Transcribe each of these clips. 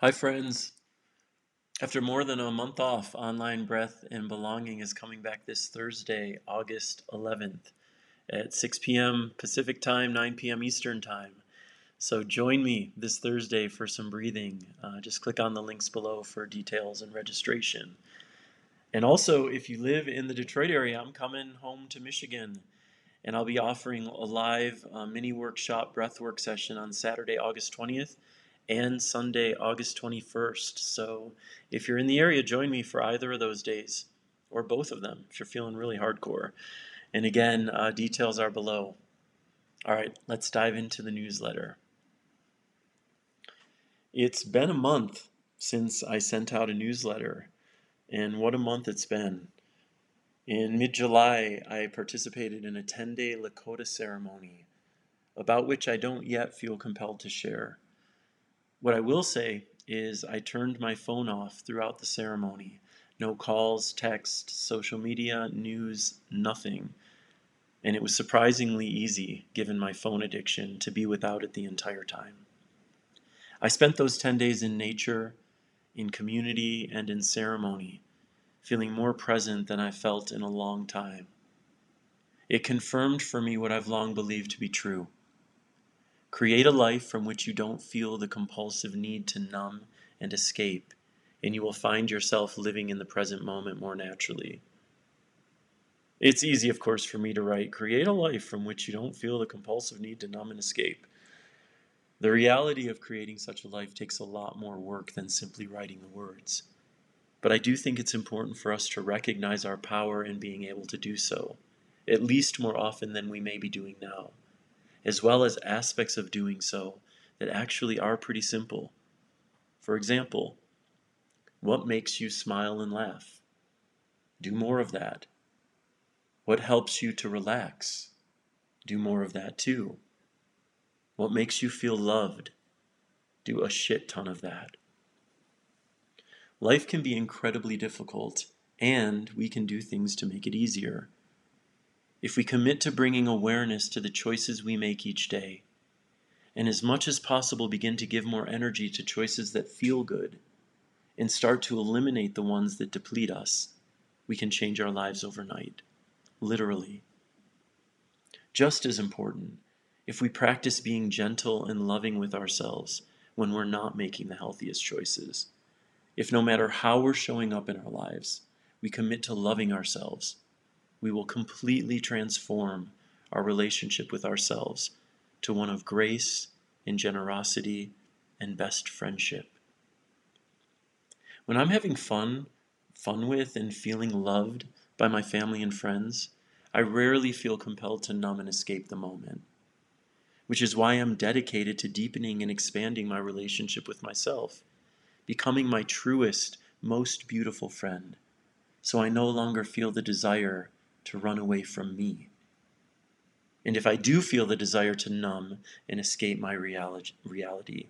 Hi, friends. After more than a month off, Online Breath and Belonging is coming back this Thursday, August 11th at 6 p.m. Pacific Time, 9 p.m. Eastern Time. So join me this Thursday for some breathing. Uh, just click on the links below for details and registration. And also, if you live in the Detroit area, I'm coming home to Michigan and I'll be offering a live uh, mini workshop breathwork session on Saturday, August 20th and Sunday, August 21st. So if you're in the area, join me for either of those days or both of them if you're feeling really hardcore. And again, uh, details are below. All right, let's dive into the newsletter. It's been a month since I sent out a newsletter, and what a month it's been. In mid July, I participated in a 10 day Lakota ceremony, about which I don't yet feel compelled to share. What I will say is I turned my phone off throughout the ceremony. No calls, text, social media, news, nothing. And it was surprisingly easy, given my phone addiction, to be without it the entire time. I spent those 10 days in nature, in community, and in ceremony, feeling more present than I felt in a long time. It confirmed for me what I've long believed to be true Create a life from which you don't feel the compulsive need to numb and escape, and you will find yourself living in the present moment more naturally. It's easy, of course, for me to write, create a life from which you don't feel the compulsive need to numb and escape. The reality of creating such a life takes a lot more work than simply writing the words. But I do think it's important for us to recognize our power in being able to do so, at least more often than we may be doing now as well as aspects of doing so that actually are pretty simple. For example, what makes you smile and laugh? Do more of that. What helps you to relax? Do more of that too. What makes you feel loved? Do a shit ton of that. Life can be incredibly difficult, and we can do things to make it easier if we commit to bringing awareness to the choices we make each day, and as much as possible begin to give more energy to choices that feel good, and start to eliminate the ones that deplete us, we can change our lives overnight. Literally. Just as important, if we practice being gentle and loving with ourselves when we're not making the healthiest choices, if no matter how we're showing up in our lives, we commit to loving ourselves we will completely transform our relationship with ourselves to one of grace and generosity and best friendship. When I'm having fun, fun with, and feeling loved by my family and friends, I rarely feel compelled to numb and escape the moment. Which is why I'm dedicated to deepening and expanding my relationship with myself, becoming my truest, most beautiful friend, so I no longer feel the desire to run away from me. And if I do feel the desire to numb and escape my reality,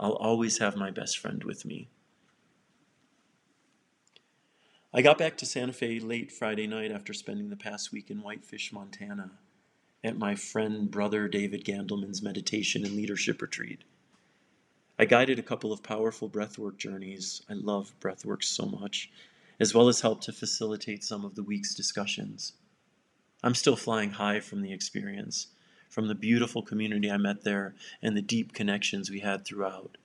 I'll always have my best friend with me. I got back to Santa Fe late Friday night after spending the past week in Whitefish, Montana, at my friend brother David Gandelman's meditation and leadership retreat. I guided a couple of powerful breathwork journeys. I love breathwork so much as well as help to facilitate some of the week's discussions. I'm still flying high from the experience, from the beautiful community I met there and the deep connections we had throughout.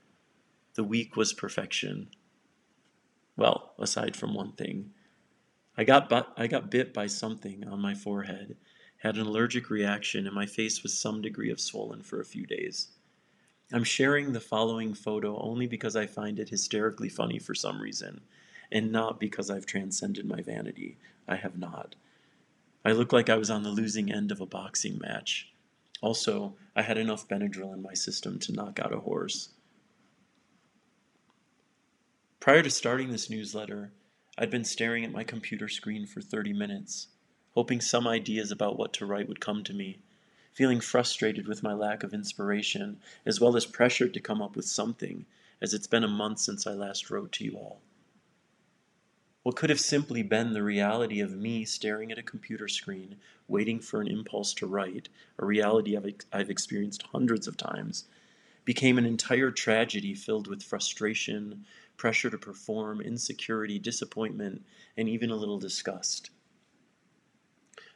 The week was perfection. Well, aside from one thing. I got, bu- I got bit by something on my forehead, had an allergic reaction, and my face was some degree of swollen for a few days. I'm sharing the following photo only because I find it hysterically funny for some reason, and not because I've transcended my vanity. I have not. I look like I was on the losing end of a boxing match. Also, I had enough Benadryl in my system to knock out a horse. Prior to starting this newsletter, I'd been staring at my computer screen for 30 minutes, hoping some ideas about what to write would come to me, feeling frustrated with my lack of inspiration, as well as pressured to come up with something, as it's been a month since I last wrote to you all. What could have simply been the reality of me staring at a computer screen, waiting for an impulse to write, a reality I've, I've experienced hundreds of times, became an entire tragedy filled with frustration, pressure to perform, insecurity, disappointment, and even a little disgust.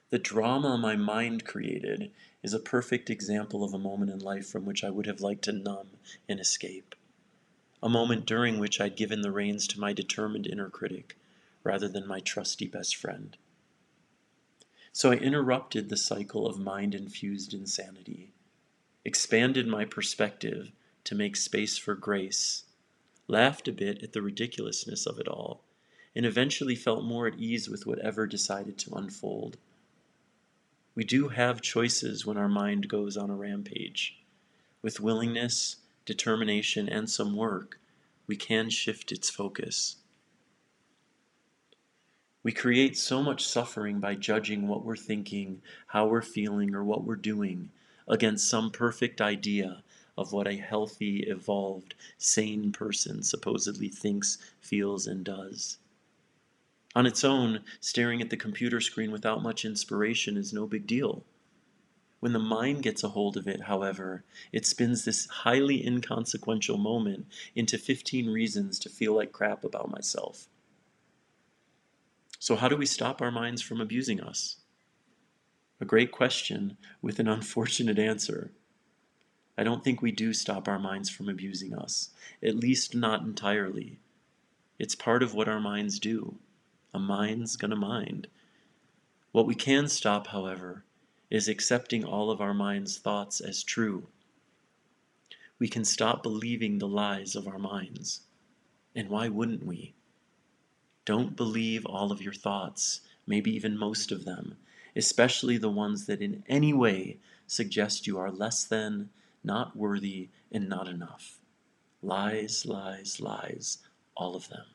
The drama my mind created is a perfect example of a moment in life from which I would have liked to numb and escape. A moment during which I'd given the reins to my determined inner critic rather than my trusty best friend. So I interrupted the cycle of mind infused insanity, expanded my perspective to make space for grace, laughed a bit at the ridiculousness of it all, and eventually felt more at ease with whatever decided to unfold. We do have choices when our mind goes on a rampage. With willingness, determination, and some work, we can shift its focus. We create so much suffering by judging what we're thinking, how we're feeling, or what we're doing against some perfect idea of what a healthy, evolved, sane person supposedly thinks, feels, and does. On its own, staring at the computer screen without much inspiration is no big deal. When the mind gets a hold of it, however, it spins this highly inconsequential moment into 15 reasons to feel like crap about myself. So, how do we stop our minds from abusing us? A great question with an unfortunate answer. I don't think we do stop our minds from abusing us, at least not entirely. It's part of what our minds do. A mind's gonna mind. What we can stop, however, is accepting all of our mind's thoughts as true. We can stop believing the lies of our minds. And why wouldn't we? Don't believe all of your thoughts, maybe even most of them, especially the ones that in any way suggest you are less than, not worthy, and not enough. Lies, lies, lies, all of them.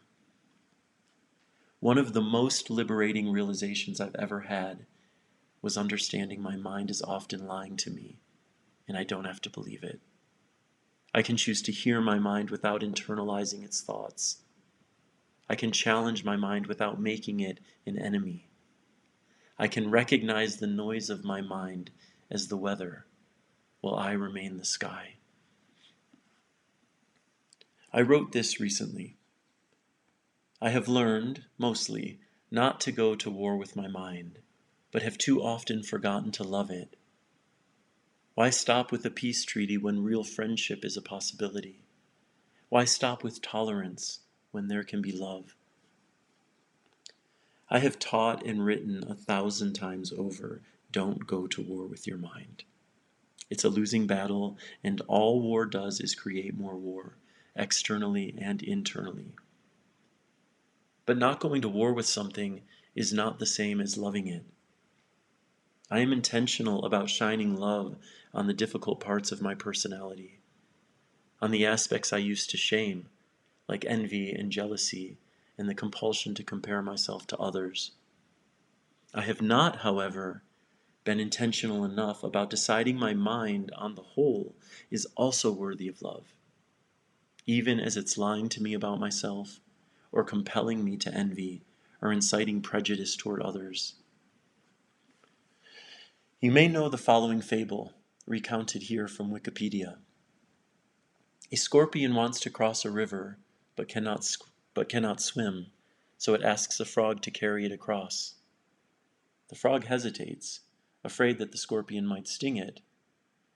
One of the most liberating realizations I've ever had was understanding my mind is often lying to me, and I don't have to believe it. I can choose to hear my mind without internalizing its thoughts. I can challenge my mind without making it an enemy. I can recognize the noise of my mind as the weather, while I remain the sky. I wrote this recently. I have learned, mostly, not to go to war with my mind, but have too often forgotten to love it. Why stop with a peace treaty when real friendship is a possibility? Why stop with tolerance when there can be love? I have taught and written a thousand times over don't go to war with your mind. It's a losing battle, and all war does is create more war, externally and internally. But not going to war with something is not the same as loving it. I am intentional about shining love on the difficult parts of my personality, on the aspects I used to shame, like envy and jealousy and the compulsion to compare myself to others. I have not, however, been intentional enough about deciding my mind on the whole is also worthy of love, even as it's lying to me about myself or compelling me to envy, or inciting prejudice toward others. You may know the following fable, recounted here from Wikipedia. A scorpion wants to cross a river, but cannot, but cannot swim, so it asks a frog to carry it across. The frog hesitates, afraid that the scorpion might sting it,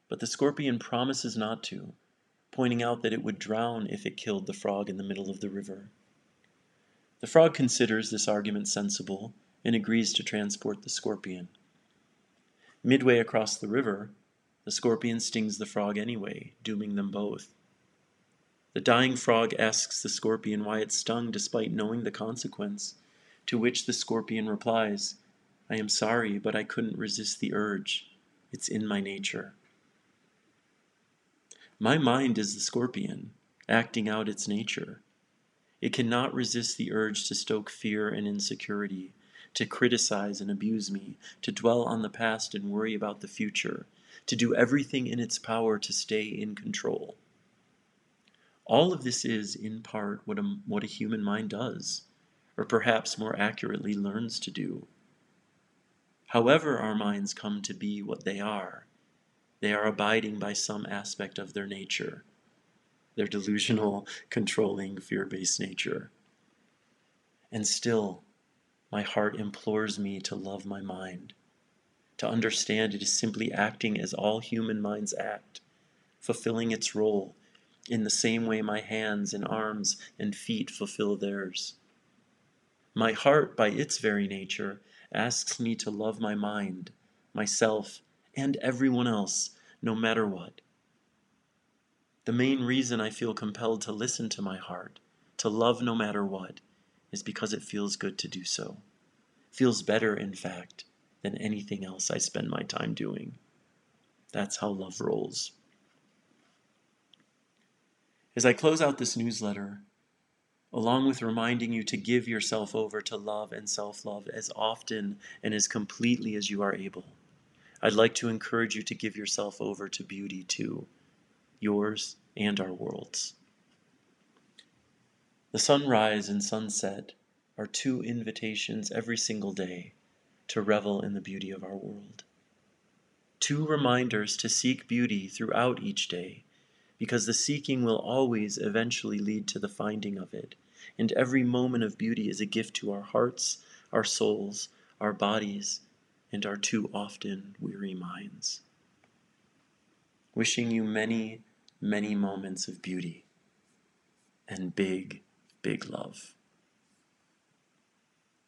but the scorpion promises not to, pointing out that it would drown if it killed the frog in the middle of the river. The frog considers this argument sensible and agrees to transport the scorpion. Midway across the river, the scorpion stings the frog anyway, dooming them both. The dying frog asks the scorpion why it stung despite knowing the consequence, to which the scorpion replies, I am sorry, but I couldn't resist the urge. It's in my nature. My mind is the scorpion, acting out its nature. It cannot resist the urge to stoke fear and insecurity, to criticize and abuse me, to dwell on the past and worry about the future, to do everything in its power to stay in control. All of this is, in part, what a, what a human mind does, or perhaps more accurately, learns to do. However, our minds come to be what they are, they are abiding by some aspect of their nature, their delusional, controlling, fear based nature. And still, my heart implores me to love my mind, to understand it is simply acting as all human minds act, fulfilling its role in the same way my hands and arms and feet fulfill theirs. My heart, by its very nature, asks me to love my mind, myself, and everyone else, no matter what. The main reason I feel compelled to listen to my heart, to love no matter what, is because it feels good to do so. Feels better, in fact, than anything else I spend my time doing. That's how love rolls. As I close out this newsletter, along with reminding you to give yourself over to love and self love as often and as completely as you are able, I'd like to encourage you to give yourself over to beauty too, yours and our world's. The sunrise and sunset are two invitations every single day to revel in the beauty of our world. Two reminders to seek beauty throughout each day, because the seeking will always eventually lead to the finding of it, and every moment of beauty is a gift to our hearts, our souls, our bodies, and our too often weary minds. Wishing you many, many moments of beauty and big, big love.